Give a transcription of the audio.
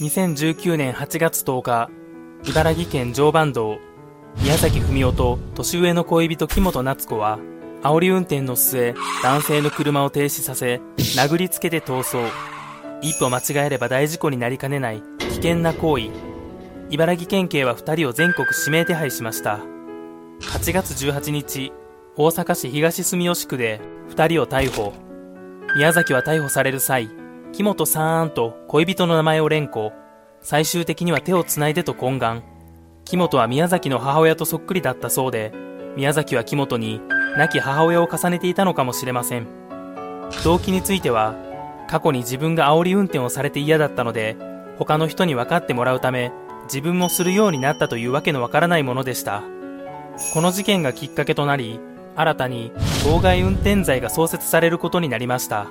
2019年8月10日、茨城県常磐道、宮崎文夫と年上の恋人木本夏子は、煽り運転の末、男性の車を停止させ、殴りつけて逃走。一歩間違えれば大事故になりかねない危険な行為。茨城県警は2人を全国指名手配しました。8月18日、大阪市東住吉区で2人を逮捕。宮崎は逮捕される際、木本さんと恋人の名前を連呼。最終的には手をつないでと懇願。木本は宮崎の母親とそっくりだったそうで、宮崎は木本に亡き母親を重ねていたのかもしれません。動機については、過去に自分が煽り運転をされて嫌だったので、他の人に分かってもらうため、自分もするようになったというわけのわからないものでした。この事件がきっかけとなり、新たに妨害運転罪が創設されることになりました。